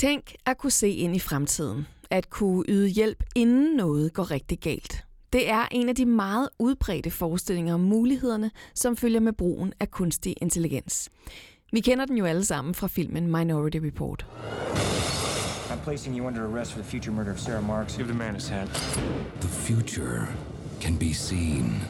Tænk at kunne se ind i fremtiden. At kunne yde hjælp, inden noget går rigtig galt. Det er en af de meget udbredte forestillinger om mulighederne, som følger med brugen af kunstig intelligens. Vi kender den jo alle sammen fra filmen Minority Report. I'm placing you under arrest for the future murder of Sarah Marks. Give the man his hat. The future can be seen.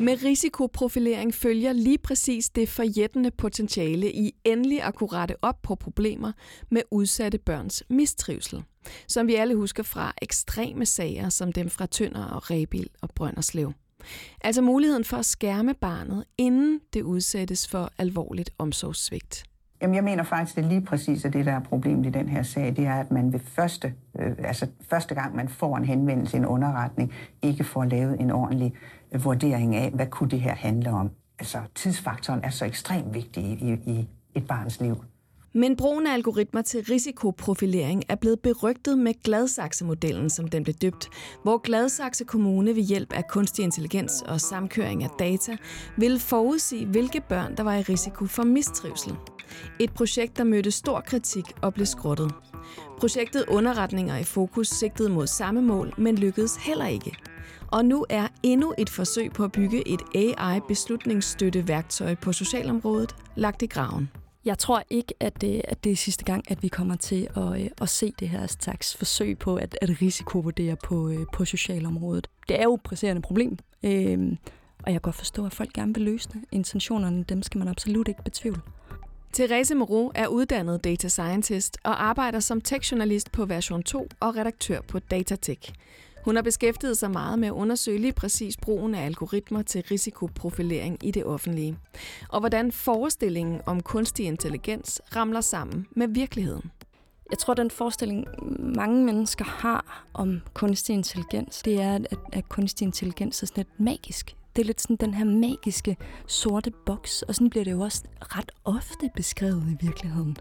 Med risikoprofilering følger lige præcis det forjættende potentiale i endelig at kunne rette op på problemer med udsatte børns mistrivsel. Som vi alle husker fra ekstreme sager som dem fra Tønder og Rebil og Brønderslev. Altså muligheden for at skærme barnet, inden det udsættes for alvorligt omsorgssvigt. Jamen, jeg mener faktisk, at lige præcis at det, der er problemet i den her sag, det er, at man ved første, øh, altså første gang, man får en henvendelse, en underretning, ikke får lavet en ordentlig øh, vurdering af, hvad kunne det her handle om. Altså, tidsfaktoren er så ekstremt vigtig i, i et barns liv. Men brugen af algoritmer til risikoprofilering er blevet berygtet med Gladsaxe-modellen, som den blev døbt, hvor Gladsaxe Kommune ved hjælp af kunstig intelligens og samkøring af data ville forudsige, hvilke børn, der var i risiko for mistrivsel. Et projekt, der mødte stor kritik og blev skrottet. Projektet Underretninger i fokus sigtede mod samme mål, men lykkedes heller ikke. Og nu er endnu et forsøg på at bygge et AI-beslutningsstøtteværktøj på socialområdet lagt i graven. Jeg tror ikke, at det, at det er sidste gang, at vi kommer til at, øh, at se det her slags forsøg på at, at risikovurdere på, øh, på socialområdet. Det er jo et presserende problem, øh, og jeg kan godt forstå, at folk gerne vil løse det. Intentionerne, dem skal man absolut ikke betvivle. Therese Moreau er uddannet data scientist og arbejder som tech-journalist på version 2 og redaktør på Datatech. Hun har beskæftiget sig meget med at undersøge lige præcis brugen af algoritmer til risikoprofilering i det offentlige, og hvordan forestillingen om kunstig intelligens ramler sammen med virkeligheden. Jeg tror, den forestilling, mange mennesker har om kunstig intelligens, det er, at, at kunstig intelligens er sådan lidt magisk. Det er lidt sådan den her magiske sorte boks, og sådan bliver det jo også ret ofte beskrevet i virkeligheden.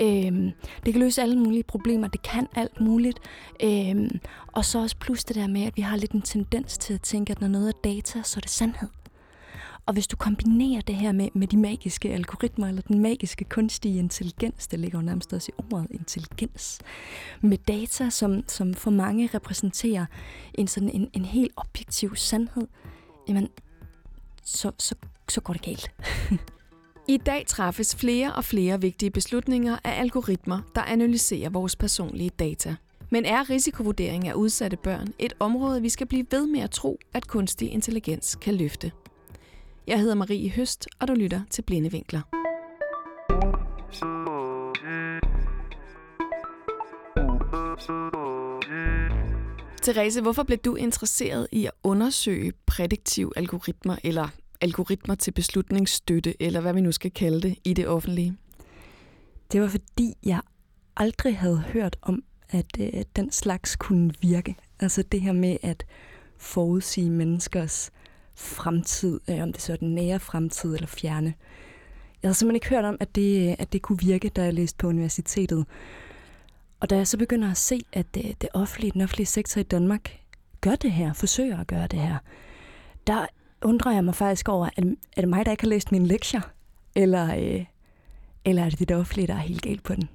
Øhm, det kan løse alle mulige problemer, det kan alt muligt. Øhm, og så også plus det der med, at vi har lidt en tendens til at tænke, at når noget er data, så er det sandhed. Og hvis du kombinerer det her med, med de magiske algoritmer, eller den magiske kunstige intelligens, det ligger jo nærmest også i ordet intelligens, med data, som, som for mange repræsenterer en, sådan en, en helt objektiv sandhed, jamen, så, så, så går det galt. I dag træffes flere og flere vigtige beslutninger af algoritmer, der analyserer vores personlige data. Men er risikovurdering af udsatte børn et område, vi skal blive ved med at tro, at kunstig intelligens kan løfte? Jeg hedder Marie Høst, og du lytter til Blinde Vinkler. Therese, hvorfor blev du interesseret i at undersøge prædiktive algoritmer, eller algoritmer til beslutningsstøtte, eller hvad vi nu skal kalde det, i det offentlige? Det var fordi, jeg aldrig havde hørt om, at øh, den slags kunne virke. Altså det her med at forudsige menneskers fremtid, øh, om det så er den nære fremtid eller fjerne. Jeg havde simpelthen ikke hørt om, at det, øh, at det kunne virke, da jeg læste på universitetet. Og da jeg så begynder at se, at det, det offentlige, den offentlige sektor i Danmark gør det her, forsøger at gøre det her, der undrer jeg mig faktisk over, at er det mig, der ikke har læst mine lektier? Eller, øh, eller er det det offentlige, der er helt galt på den?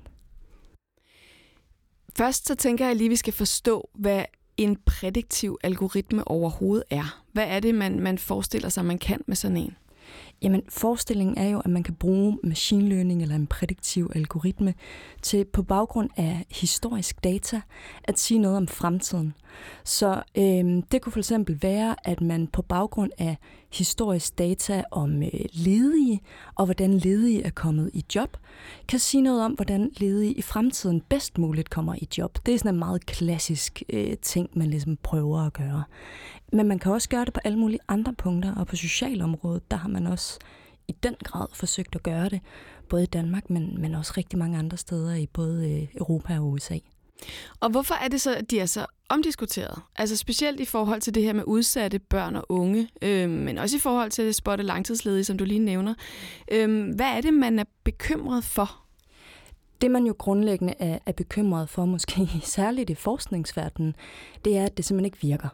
Først så tænker jeg lige, at vi skal forstå, hvad en prædiktiv algoritme overhovedet er. Hvad er det, man, man forestiller sig, man kan med sådan en? Jamen, forestillingen er jo, at man kan bruge machine learning eller en prædiktiv algoritme til på baggrund af historisk data at sige noget om fremtiden. Så øh, det kunne for eksempel være, at man på baggrund af historisk data om øh, ledige og hvordan ledige er kommet i job, kan sige noget om, hvordan ledige i fremtiden bedst muligt kommer i job. Det er sådan en meget klassisk øh, ting, man ligesom prøver at gøre. Men man kan også gøre det på alle mulige andre punkter, og på socialområdet, der har man også i den grad forsøgt at gøre det, både i Danmark, men, men også rigtig mange andre steder i både øh, Europa og USA. Og hvorfor er det så, at de er så omdiskuteret? Altså specielt i forhold til det her med udsatte børn og unge, øh, men også i forhold til at spotte langtidsledige, som du lige nævner. Øh, hvad er det, man er bekymret for? Det, man jo grundlæggende er, er bekymret for, måske særligt i forskningsverdenen, det er, at det simpelthen ikke virker.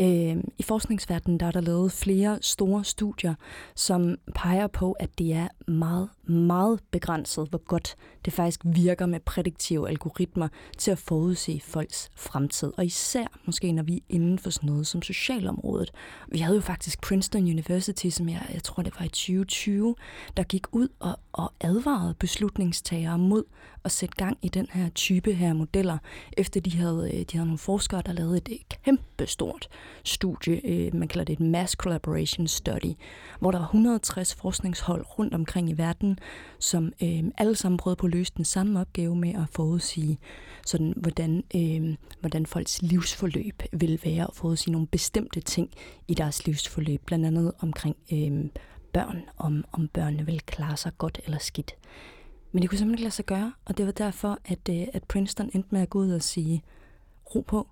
Øh, I forskningsverdenen der er der lavet flere store studier, som peger på, at det er meget, meget begrænset, hvor godt det faktisk virker med prædiktive algoritmer til at forudse folks fremtid. Og især måske, når vi er inden for sådan noget som socialområdet. Vi havde jo faktisk Princeton University, som jeg, jeg tror, det var i 2020, der gik ud og, og advarede beslutningstagere mod at sætte gang i den her type her modeller, efter de havde, øh, de havde nogle forskere, der lavede et kæmpestort studie, øh, man kalder det et Mass Collaboration Study, hvor der var 160 forskningshold rundt omkring i verden, som øh, alle sammen prøvede på at løse den samme opgave med at forudsige, sådan, hvordan, øh, hvordan folks livsforløb vil være, og forudsige nogle bestemte ting i deres livsforløb, blandt andet omkring øh, børn, om, om børnene vil klare sig godt eller skidt. Men det kunne simpelthen ikke lade sig gøre, og det var derfor, at, øh, at Princeton endte med at gå ud og sige, ro på,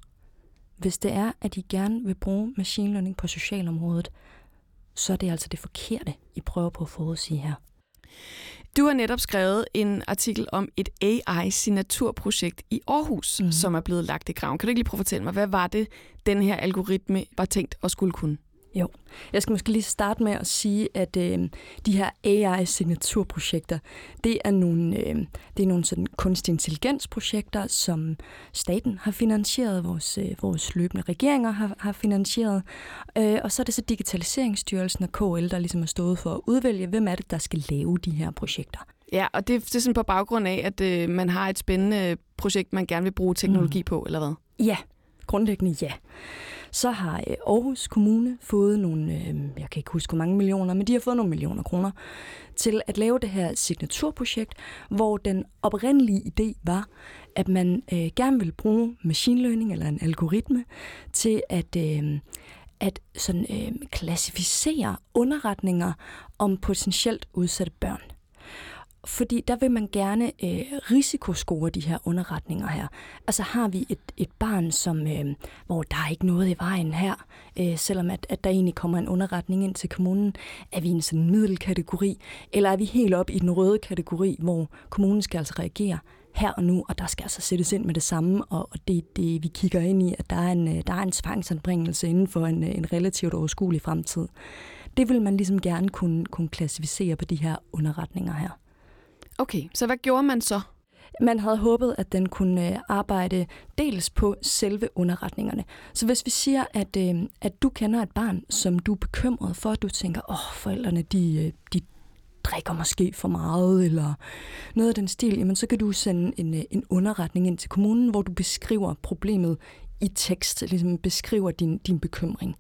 hvis det er, at I gerne vil bruge machine learning på socialområdet, så er det altså det forkerte, I prøver på at forudsige her. Du har netop skrevet en artikel om et AI-signaturprojekt i Aarhus, mm. som er blevet lagt i graven. Kan du ikke lige prøve at fortælle mig, hvad var det, den her algoritme var tænkt at skulle kunne? Jo, jeg skal måske lige starte med at sige, at øh, de her AI-signaturprojekter, det er nogle, øh, det er nogle sådan kunstig intelligensprojekter, som staten har finansieret, vores, øh, vores løbende regeringer har, har finansieret, øh, og så er det så Digitaliseringsstyrelsen og KL, der ligesom er stået for at udvælge, hvem er det, der skal lave de her projekter. Ja, og det, det er sådan på baggrund af, at øh, man har et spændende projekt, man gerne vil bruge teknologi mm. på, eller hvad? Ja, grundlæggende ja. Så har øh, Aarhus Kommune fået nogle, øh, jeg kan ikke huske hvor mange millioner, men de har fået nogle millioner kroner til at lave det her signaturprojekt, hvor den oprindelige idé var, at man øh, gerne vil bruge machine learning eller en algoritme til at øh, at sådan, øh, klassificere underretninger om potentielt udsatte børn. Fordi der vil man gerne øh, risikoscore de her underretninger her. Altså har vi et, et barn, som, øh, hvor der er ikke noget i vejen her, øh, selvom at, at der egentlig kommer en underretning ind til kommunen, er vi i en sådan middelkategori, eller er vi helt op i den røde kategori, hvor kommunen skal altså reagere her og nu, og der skal altså sættes ind med det samme, og det det, vi kigger ind i, at der er en, øh, der er en tvangsanbringelse inden for en, øh, en relativt overskuelig fremtid. Det vil man ligesom gerne kunne, kunne klassificere på de her underretninger her. Okay, så hvad gjorde man så? Man havde håbet, at den kunne øh, arbejde dels på selve underretningerne. Så hvis vi siger, at, øh, at du kender et barn, som du er bekymret for, at du tænker, åh, oh, forældrene, de, øh, de drikker måske for meget, eller noget af den stil, jamen så kan du sende en, øh, en underretning ind til kommunen, hvor du beskriver problemet i tekst, ligesom beskriver din, din bekymring.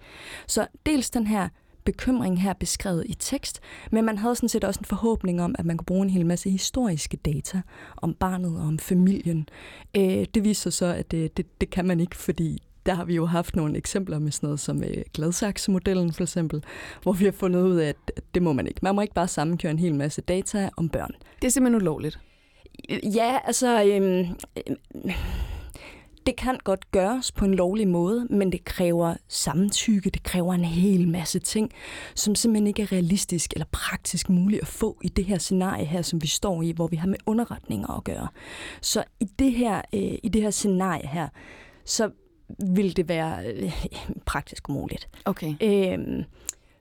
Så dels den her bekymring her beskrevet i tekst, men man havde sådan set også en forhåbning om, at man kunne bruge en hel masse historiske data om barnet og om familien. Øh, det viser sig så, at det, det, det kan man ikke, fordi der har vi jo haft nogle eksempler med sådan noget som øh, Gladsaxe-modellen for eksempel, hvor vi har fundet ud af, at det må man ikke. Man må ikke bare sammenkøre en hel masse data om børn. Det er simpelthen ulovligt. Ja, altså... Øh, øh, det kan godt gøres på en lovlig måde, men det kræver samtykke, det kræver en hel masse ting, som simpelthen ikke er realistisk eller praktisk muligt at få i det her scenarie her, som vi står i, hvor vi har med underretninger at gøre. Så i det her, øh, i det her scenarie her, så vil det være øh, praktisk umuligt. Okay. Øhm,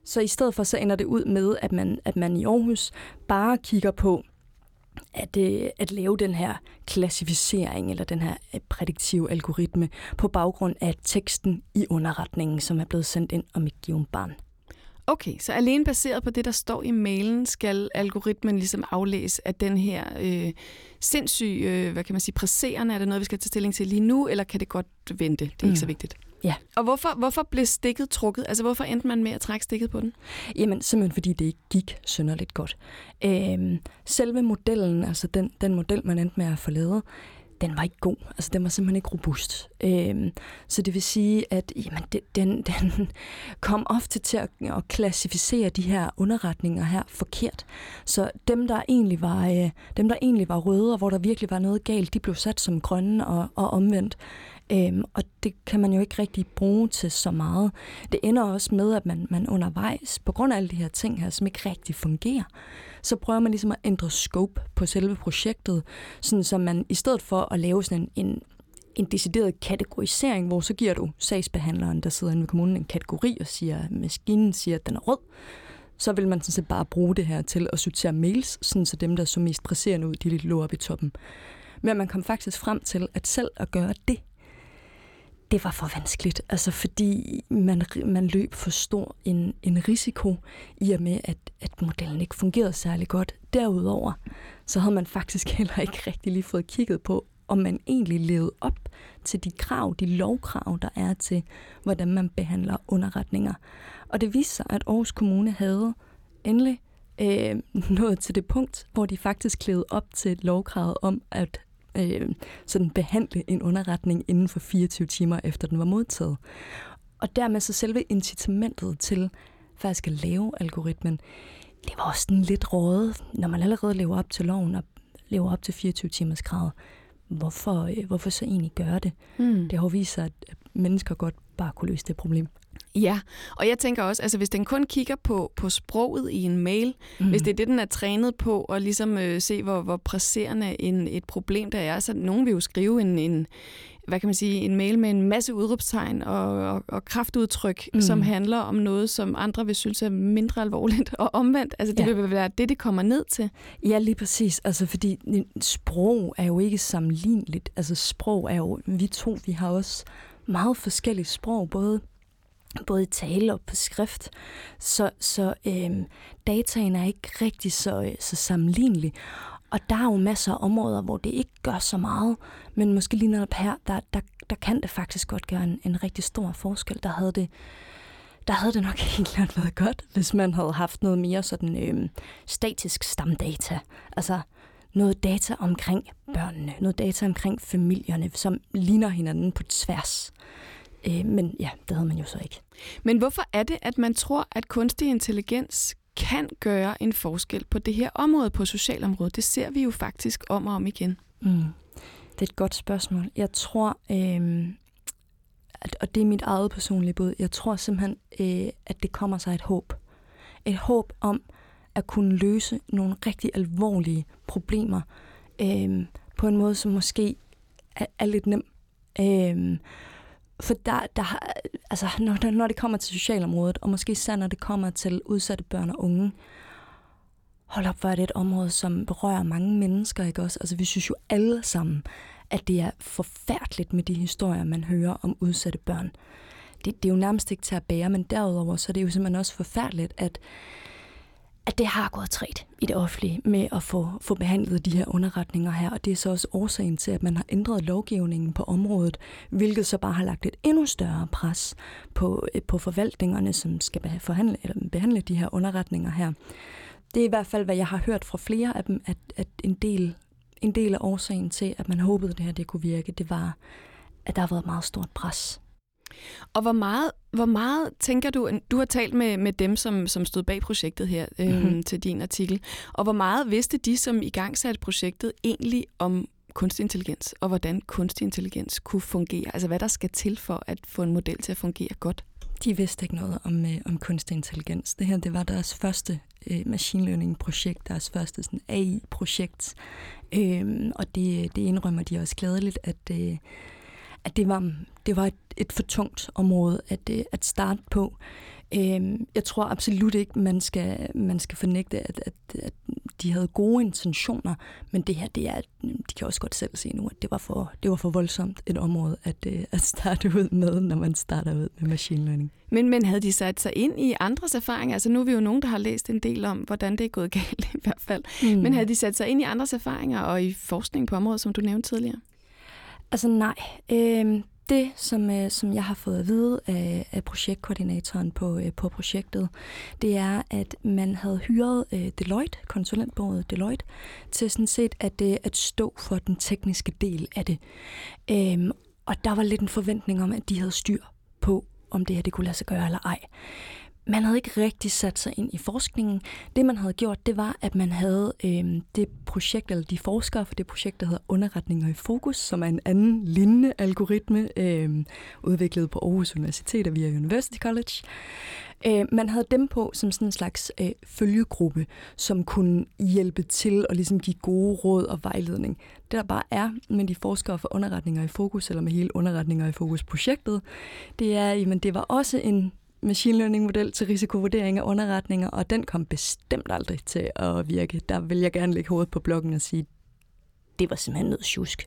så i stedet for, så ender det ud med, at man, at man i Aarhus bare kigger på, at, øh, at lave den her klassificering eller den her øh, prædiktive algoritme på baggrund af teksten i underretningen, som er blevet sendt ind om et givet barn. Okay, så alene baseret på det, der står i mailen, skal algoritmen ligesom aflæse, at den her øh, sindssyg, øh, hvad kan man sige, presserende, er det noget, vi skal tage stilling til lige nu, eller kan det godt vente? Det er mm. ikke så vigtigt. Ja. Og hvorfor, hvorfor blev stikket trukket? Altså, hvorfor endte man med at trække stikket på den? Jamen, simpelthen fordi det ikke gik synderligt godt. Øhm, selve modellen, altså den, den model, man endte med at få lavet, den var ikke god. Altså, den var simpelthen ikke robust. Øhm, så det vil sige, at jamen, den, den, den kom ofte til at, at klassificere de her underretninger her forkert. Så dem, der egentlig var, øh, dem, der egentlig var røde, og hvor der virkelig var noget galt, de blev sat som grønne og, og omvendt. Øhm, og det kan man jo ikke rigtig bruge til så meget. Det ender også med, at man, man undervejs, på grund af alle de her ting her, som ikke rigtig fungerer, så prøver man ligesom at ændre scope på selve projektet, sådan så man i stedet for at lave sådan en, en en decideret kategorisering, hvor så giver du sagsbehandleren, der sidder inde ved kommunen, en kategori og siger, at maskinen siger, at den er rød, så vil man sådan set bare bruge det her til at sortere mails, sådan så dem, der så mest presserende ud, de lidt lå op i toppen. Men man kom faktisk frem til, at selv at gøre det, det var for vanskeligt, altså fordi man, man løb for stor en, en risiko i og med, at, at modellen ikke fungerede særlig godt. Derudover, så havde man faktisk heller ikke rigtig lige fået kigget på, om man egentlig levede op til de krav, de lovkrav, der er til, hvordan man behandler underretninger. Og det viste sig, at Aarhus Kommune havde endelig øh, nået til det punkt, hvor de faktisk levede op til lovkravet om at øh, sådan behandle en underretning inden for 24 timer efter den var modtaget. Og dermed så selve incitamentet til faktisk at lave algoritmen, det var også sådan lidt rådet, når man allerede lever op til loven og lever op til 24 timers kravet. Hvorfor, øh, hvorfor så egentlig gøre det? Mm. Det har vist sig, at mennesker godt bare kunne løse det problem. Ja, og jeg tænker også, altså hvis den kun kigger på, på sproget i en mail, mm. hvis det er det, den er trænet på, og ligesom øh, se, hvor, hvor presserende en, et problem der er, så nogen vil jo skrive en, en, hvad kan man sige, en mail med en masse udråbstegn og, og, og kraftudtryk, mm. som handler om noget, som andre vil synes er mindre alvorligt og omvendt. Altså det ja. vil være det, det kommer ned til. Ja, lige præcis. Altså fordi sprog er jo ikke sammenligneligt. Altså sprog er jo, vi to, vi har også meget forskellige sprog, både både i tale og på skrift. Så, så øhm, dataen er ikke rigtig så, øh, så sammenlignelig. Og der er jo masser af områder, hvor det ikke gør så meget, men måske lige netop her, der, der, der kan det faktisk godt gøre en, en rigtig stor forskel. Der havde det, der havde det nok helt klart været godt, hvis man havde haft noget mere sådan øhm, statisk stamdata. Altså noget data omkring børnene, noget data omkring familierne, som ligner hinanden på tværs. Øh, men ja, det havde man jo så ikke. Men hvorfor er det, at man tror, at kunstig intelligens kan gøre en forskel på det her område, på socialområdet? Det ser vi jo faktisk om og om igen. Mm. Det er et godt spørgsmål. Jeg tror, øh, at, og det er mit eget personlige bud, jeg tror simpelthen, øh, at det kommer sig et håb. Et håb om at kunne løse nogle rigtig alvorlige problemer øh, på en måde, som måske er, er lidt nem. Øh, for der, der, altså, når, når det kommer til socialområdet, og måske især når det kommer til udsatte børn og unge, hold op, hvor er det et område, som berører mange mennesker, ikke også? Altså, vi synes jo alle sammen, at det er forfærdeligt med de historier, man hører om udsatte børn. Det, det er jo nærmest ikke til at bære, men derudover, så er det jo simpelthen også forfærdeligt, at at det har gået træt i det offentlige med at få, få behandlet de her underretninger her, og det er så også årsagen til, at man har ændret lovgivningen på området, hvilket så bare har lagt et endnu større pres på, øh, på forvaltningerne, som skal forhandle, eller behandle de her underretninger her. Det er i hvert fald, hvad jeg har hørt fra flere af dem, at, at en, del, en del af årsagen til, at man håbede, at det her det kunne virke, det var, at der har været meget stort pres og hvor meget, hvor meget tænker du, du har talt med, med dem, som, som stod bag projektet her øh, mm-hmm. til din artikel, og hvor meget vidste de, som i gang satte projektet, egentlig om kunstig intelligens, og hvordan kunstig intelligens kunne fungere? Altså hvad der skal til for at få en model til at fungere godt? De vidste ikke noget om, øh, om kunstig intelligens. Det her det var deres første øh, machine learning-projekt, deres første sådan, AI-projekt. Øh, og det, det indrømmer de også glædeligt, at, øh, at det var, det var et, et for tungt område at, øh, at starte på. Øhm, jeg tror absolut ikke, man skal, man skal fornægte, at, at, at de havde gode intentioner, men det her, det er, de kan også godt selv se nu, at det var for, det var for voldsomt et område at, øh, at starte ud med, når man starter ud med machine learning. Men, men havde de sat sig ind i andres erfaringer? Altså nu er vi jo nogen, der har læst en del om, hvordan det er gået galt i hvert fald. Mm. Men havde de sat sig ind i andres erfaringer og i forskning på området, som du nævnte tidligere? Altså nej. Øh, det, som, øh, som jeg har fået at vide af, af projektkoordinatoren på, øh, på projektet, det er, at man havde hyret øh, Deloitte, konsulentbureauet Deloitte, til sådan set at, øh, at stå for den tekniske del af det. Øh, og der var lidt en forventning om, at de havde styr på, om det her det kunne lade sig gøre eller ej man havde ikke rigtig sat sig ind i forskningen. Det, man havde gjort, det var, at man havde øh, det projekt, eller de forskere for det projekt, der hedder Underretninger i Fokus, som er en anden lignende algoritme, øh, udviklet på Aarhus Universitet og via University College. Øh, man havde dem på som sådan en slags øh, følgegruppe, som kunne hjælpe til og ligesom give gode råd og vejledning. Det der bare er med de forskere for underretninger i fokus, eller med hele underretninger i fokus-projektet, det er, at det var også en machine learning model til risikovurdering af underretninger, og den kom bestemt aldrig til at virke. Der vil jeg gerne lægge hovedet på blokken og sige, det var simpelthen noget tjusk.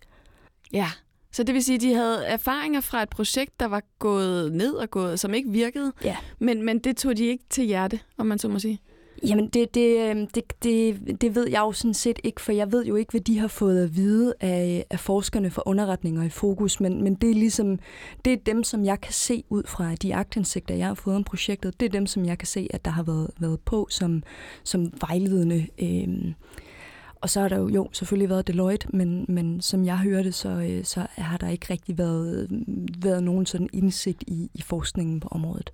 Ja, så det vil sige, at de havde erfaringer fra et projekt, der var gået ned og gået, som ikke virkede, Ja. men, men det tog de ikke til hjerte, om man så må sige. Jamen, det, det, øhm, det, det, det ved jeg jo sådan set ikke, for jeg ved jo ikke, hvad de har fået at vide af, af forskerne for underretninger i fokus, men, men det er ligesom, det er dem, som jeg kan se ud fra de agtindsigter, jeg har fået om projektet, det er dem, som jeg kan se, at der har været, været på som, som vejledende. Øh, og så har der jo, jo selvfølgelig været Deloitte, men, men som jeg hørte, så, øh, så har der ikke rigtig været, været nogen sådan indsigt i, i forskningen på området.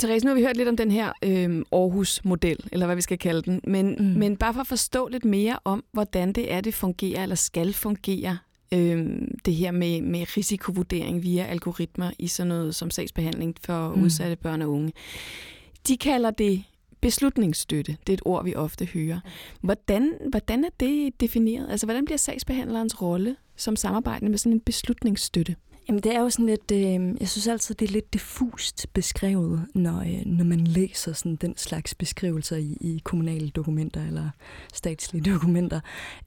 Therese, nu har vi hørt lidt om den her øh, Aarhus-model, eller hvad vi skal kalde den, men, mm. Men bare for at forstå lidt mere om, hvordan det er, det fungerer, eller skal fungere, øh, det her med, med risikovurdering via algoritmer i sådan noget som sagsbehandling for. Mm. udsatte børn og unge. De kalder det beslutningsstøtte. Det er et ord, vi ofte hører. Hvordan, hvordan er det defineret? Altså, hvordan bliver sagsbehandlerens rolle som samarbejdende med sådan en beslutningsstøtte? Jamen, det er jo sådan lidt, øh, jeg synes altid, det er lidt diffust beskrevet, når, øh, når man læser sådan den slags beskrivelser i, i kommunale dokumenter eller statslige dokumenter.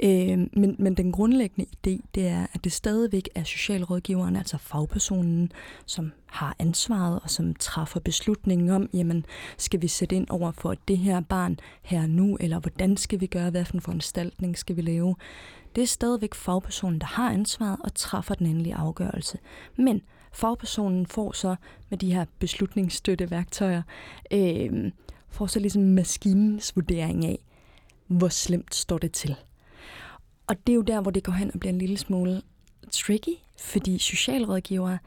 Øh, men, men den grundlæggende idé, det er, at det stadigvæk er socialrådgiveren, altså fagpersonen, som har ansvaret og som træffer beslutningen om, jamen, skal vi sætte ind over for det her barn her nu, eller hvordan skal vi gøre, hvad for en foranstaltning skal vi lave? Det er stadigvæk fagpersonen, der har ansvaret og træffer den endelige afgørelse. Men fagpersonen får så med de her beslutningsstøtteværktøjer, øh, får så ligesom maskinens vurdering af, hvor slemt står det til. Og det er jo der, hvor det går hen og bliver en lille smule tricky, fordi socialrådgivere,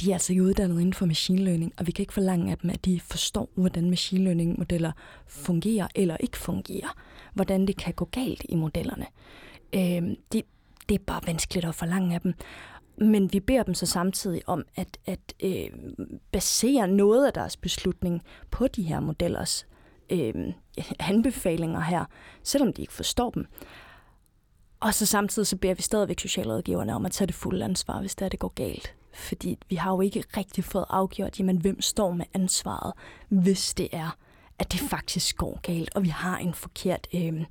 de er altså ikke uddannet inden for machine learning, og vi kan ikke forlange af dem, at de forstår, hvordan machine learning modeller fungerer eller ikke fungerer. Hvordan det kan gå galt i modellerne. Øh, det, det er bare vanskeligt at forlange af dem. Men vi beder dem så samtidig om at, at øh, basere noget af deres beslutning på de her modellers øh, anbefalinger her, selvom de ikke forstår dem. Og så samtidig så beder vi stadigvæk socialrådgiverne om at tage det fulde ansvar, hvis det, er, det går galt. Fordi vi har jo ikke rigtig fået afgjort, jamen, hvem står med ansvaret, hvis det er, at det faktisk går galt, og vi har en forkert øh,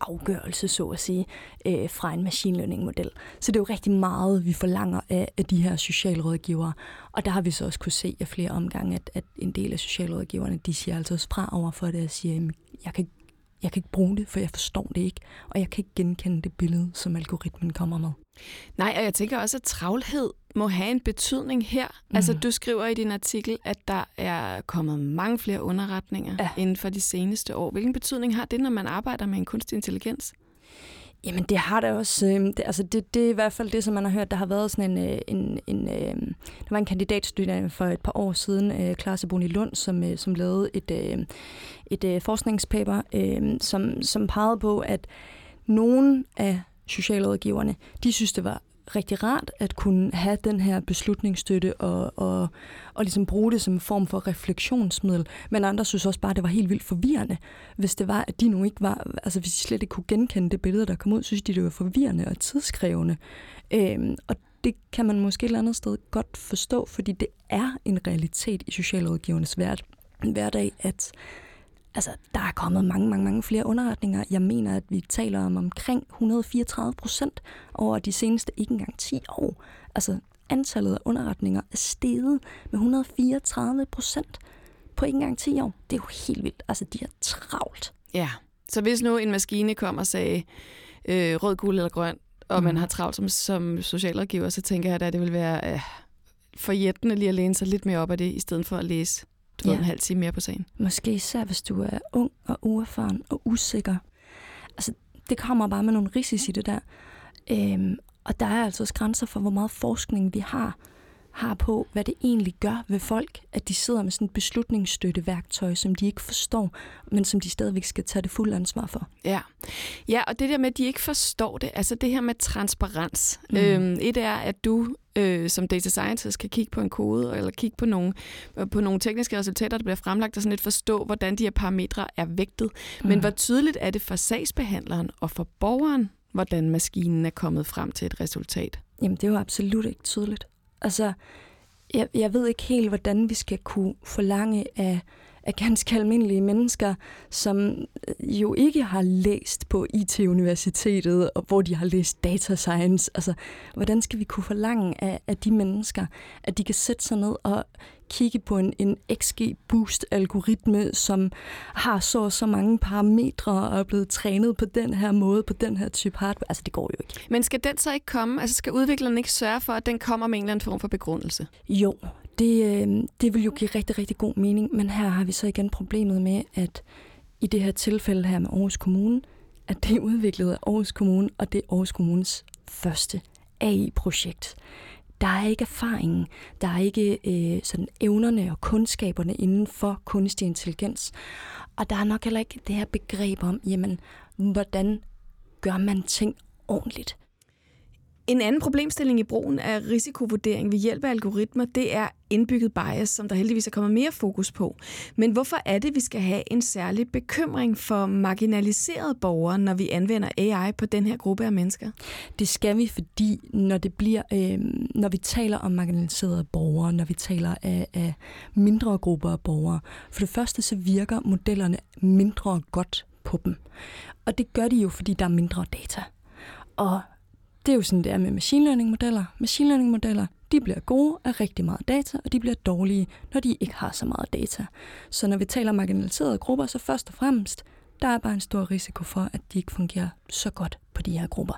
afgørelse, så at sige, øh, fra en machine learning model. Så det er jo rigtig meget, vi forlanger af, af de her socialrådgivere. Og der har vi så også kunne se af flere omgange, at, at en del af socialrådgiverne, de siger altså også fra over for det og siger, jamen, jeg kan, jeg kan ikke bruge det, for jeg forstår det ikke, og jeg kan ikke genkende det billede, som algoritmen kommer med. Nej, og jeg tænker også, at travlhed må have en betydning her. Mm. Altså, du skriver i din artikel, at der er kommet mange flere underretninger ja. Inden for de seneste år. Hvilken betydning har det, når man arbejder med en kunstig intelligens? Jamen, det har der også. Øh, det, altså, det, det er i hvert fald det, som man har hørt. Der har været sådan en... øh, en, en øh, der var en kandidatstuderende for et par år siden, øh, Klaas Boni Lund, som, øh, som lavede et, øh, et øh, forskningspaper, øh, som, som pegede på, at nogle af socialrådgiverne, de synes, det var rigtig rart at kunne have den her beslutningsstøtte og, og, og ligesom bruge det som en form for refleksionsmiddel. Men andre synes også bare, at det var helt vildt forvirrende, hvis det var, at de nu ikke var, altså hvis de slet ikke kunne genkende det billede, der kom ud, synes de, det var forvirrende og tidskrævende. Øhm, og det kan man måske et eller andet sted godt forstå, fordi det er en realitet i socialrådgivernes hver, hverdag, at altså, der er kommet mange, mange, mange flere underretninger. Jeg mener, at vi taler om omkring 134 procent over de seneste ikke engang 10 år. Altså, antallet af underretninger er steget med 134 procent på ikke engang 10 år. Det er jo helt vildt. Altså, de er travlt. Ja. Så hvis nu en maskine kom og sagde øh, rød, gul eller grøn, og mm. man Mhm. har travlt som, som socialrådgiver, så tænker jeg da, at det vil være øh, forjættende lige at læne sig lidt mere op af det, i stedet for at læse du Ja. en halv time mere på sagen. Måske især, hvis du er ung og uerfaren og usikker. Altså, det kommer bare med nogle risici, det der. Øhm, og der er altså også grænser for, hvor meget forskning vi har har på, hvad det egentlig gør ved folk, at de sidder med sådan et beslutningsstøtteværktøj, som de ikke forstår, men som de stadigvæk skal tage det fulde ansvar for. Ja. ja, og det der med, at de ikke forstår det, altså det her med transparens. Mm. Øhm, et er, at du øh, som data scientist kan kigge på en kode, eller kigge på nogle, øh, på nogle tekniske resultater, der bliver fremlagt, og sådan lidt forstå, hvordan de her parametre er vægtet. Mm. Men hvor tydeligt er det for sagsbehandleren og for borgeren, hvordan maskinen er kommet frem til et resultat? Jamen, det er jo absolut ikke tydeligt. Altså, jeg, jeg ved ikke helt, hvordan vi skal kunne forlange af, af ganske almindelige mennesker, som jo ikke har læst på IT-universitetet, og hvor de har læst data science. Altså, hvordan skal vi kunne forlange af, af de mennesker, at de kan sætte sig ned og kigge på en, en XG-boost-algoritme, som har så og så mange parametre og er blevet trænet på den her måde, på den her type hardware. Altså, det går jo ikke. Men skal den så ikke komme? Altså, skal udvikleren ikke sørge for, at den kommer med en eller anden form for begrundelse? Jo, det, øh, det vil jo give rigtig, rigtig god mening, men her har vi så igen problemet med, at i det her tilfælde her med Aarhus Kommune, at det er udviklet af Aarhus Kommune, og det er Aarhus Kommunes første AI-projekt der er ikke erfaringen, der er ikke øh, sådan evnerne og kundskaberne inden for kunstig intelligens. Og der er nok heller ikke det her begreb om, jamen, hvordan gør man ting ordentligt. En anden problemstilling i brugen af risikovurdering ved hjælp af algoritmer, det er indbygget bias, som der heldigvis er kommet mere fokus på. Men hvorfor er det, vi skal have en særlig bekymring for marginaliserede borgere, når vi anvender AI på den her gruppe af mennesker? Det skal vi, fordi når det bliver, øh, når vi taler om marginaliserede borgere, når vi taler af, af mindre grupper af borgere, for det første så virker modellerne mindre godt på dem. Og det gør de jo, fordi der er mindre data. Og det er jo sådan, det er med machine learning modeller. Machine learning modeller, de bliver gode af rigtig meget data, og de bliver dårlige, når de ikke har så meget data. Så når vi taler om marginaliserede grupper, så først og fremmest, der er bare en stor risiko for, at de ikke fungerer så godt på de her grupper.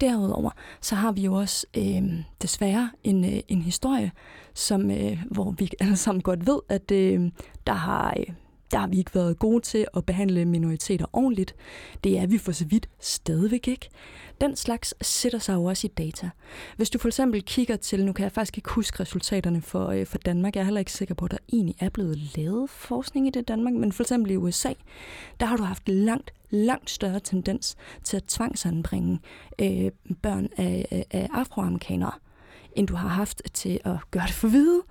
Derudover, så har vi jo også øh, desværre en, øh, en historie, som, øh, hvor vi alle sammen godt ved, at øh, der har øh, der har vi ikke været gode til at behandle minoriteter ordentligt. Det er vi for så vidt stadigvæk ikke. Den slags sætter sig jo også i data. Hvis du for eksempel kigger til, nu kan jeg faktisk ikke huske resultaterne for, øh, for Danmark, jeg er heller ikke sikker på, at der egentlig er blevet lavet forskning i det Danmark, men for eksempel i USA, der har du haft langt, langt større tendens til at tvangsanbringe øh, børn af, af, af afroamerikanere end du har haft til at gøre det for hvide.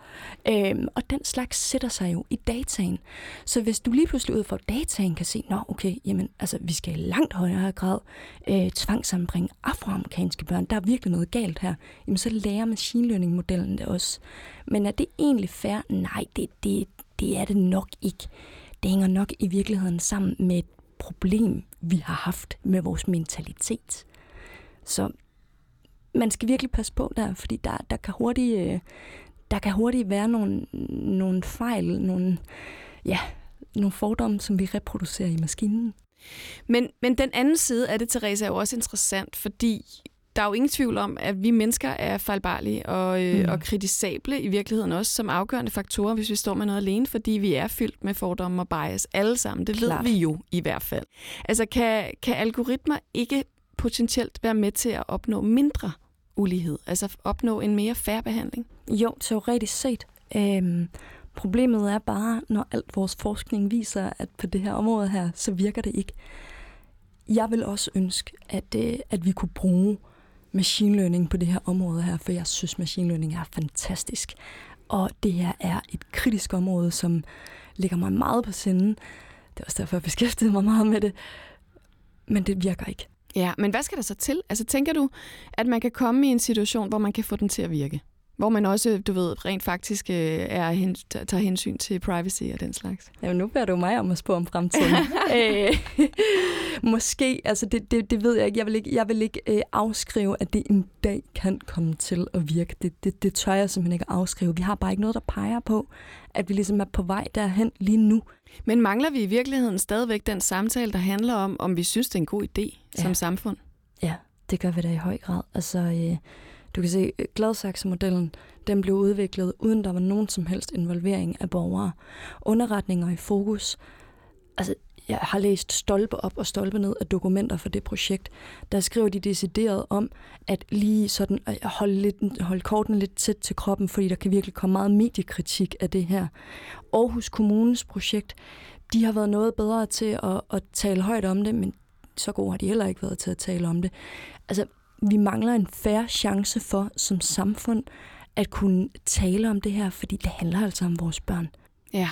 Øhm, og den slags sætter sig jo i dataen. Så hvis du lige pludselig ud fra dataen kan se, nå okay, jamen, altså, vi skal i langt højere grad øh, tvangsanbringe afroamerikanske børn, der er virkelig noget galt her, jamen så lærer machine learning-modellen det også. Men er det egentlig fair? Nej, det, det, det er det nok ikke. Det hænger nok i virkeligheden sammen med et problem, vi har haft med vores mentalitet. Så man skal virkelig passe på der, fordi der, der kan hurtigt... Øh, der kan hurtigt være nogle, nogle fejl, nogle, ja, nogle fordomme, som vi reproducerer i maskinen. Men, men den anden side af det, Therese, er jo også interessant, fordi der er jo ingen tvivl om, at vi mennesker er fejlbarlige og, øh, mm. og kritisable i virkeligheden også som afgørende faktorer, hvis vi står med noget alene, fordi vi er fyldt med fordomme og bias alle sammen. Det Klart. ved vi jo i hvert fald. Altså kan, kan algoritmer ikke potentielt være med til at opnå mindre ulighed? Altså opnå en mere færre behandling? Jo, teoretisk set. Øhm, problemet er bare, når alt vores forskning viser, at på det her område her, så virker det ikke. Jeg vil også ønske, at, øh, at vi kunne bruge machine learning på det her område her, for jeg synes, machine learning er fantastisk. Og det her er et kritisk område, som ligger mig meget på sinde. Det er også derfor, jeg beskæftigede mig meget med det. Men det virker ikke. Ja, men hvad skal der så til? Altså tænker du, at man kan komme i en situation, hvor man kan få den til at virke? Hvor man også, du ved, rent faktisk øh, er hen, tager hensyn til privacy og den slags. Ja, nu beder du mig om at spå om fremtiden. øh, måske, altså det, det, det ved jeg ikke. Jeg vil ikke, jeg vil ikke øh, afskrive, at det en dag kan komme til at virke. Det, det, det tør jeg simpelthen ikke afskrive. Vi har bare ikke noget, der peger på, at vi ligesom er på vej derhen lige nu. Men mangler vi i virkeligheden stadigvæk den samtale, der handler om, om vi synes, det er en god idé ja. som samfund? Ja, det gør vi da i høj grad. Altså, øh, du kan se, øh, Gladsaxe-modellen, den blev udviklet, uden der var nogen som helst involvering af borgere. Underretninger i fokus. Altså, jeg har læst stolpe op og stolpe ned af dokumenter for det projekt, der skriver de decideret om, at lige sådan at holde, lidt, holde korten lidt tæt til kroppen, fordi der kan virkelig komme meget mediekritik af det her. Aarhus Kommunes projekt, de har været noget bedre til at, at tale højt om det, men så gode har de heller ikke været til at tale om det. Altså, vi mangler en færre chance for som samfund at kunne tale om det her, fordi det handler altså om vores børn. Ja.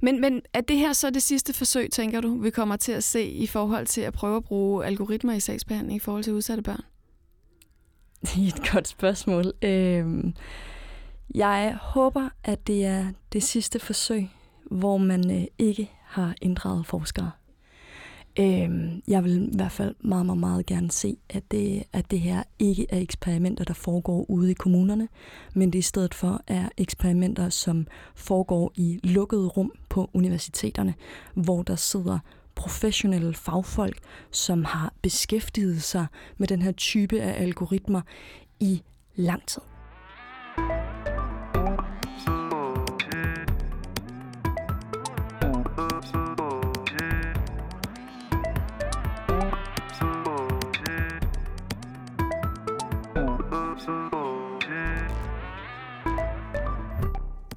Men, men er det her så det sidste forsøg, tænker du, vi kommer til at se i forhold til at prøve at bruge algoritmer i sagsbehandling i forhold til udsatte børn? Det er et godt spørgsmål. Øhm, jeg håber, at det er det sidste forsøg, hvor man øh, ikke har inddraget forskere. Øhm, jeg vil i hvert fald meget, meget, meget gerne se, at det, at det her ikke er eksperimenter, der foregår ude i kommunerne, men det i stedet for er eksperimenter, som foregår i lukkede rum på universiteterne, hvor der sidder professionelle fagfolk, som har beskæftiget sig med den her type af algoritmer i lang tid.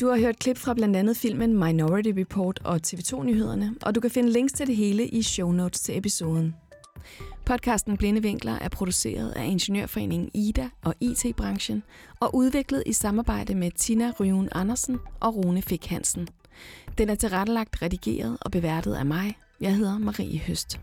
Du har hørt klip fra blandt andet filmen Minority Report og TV2-nyhederne, og du kan finde links til det hele i show notes til episoden. Podcasten Blinde Vinkler er produceret af Ingeniørforeningen IDA og IT-branchen og udviklet i samarbejde med Tina Ryven Andersen og Rune Fik Hansen. Den er tilrettelagt, redigeret og beværtet af mig. Jeg hedder Marie Høst.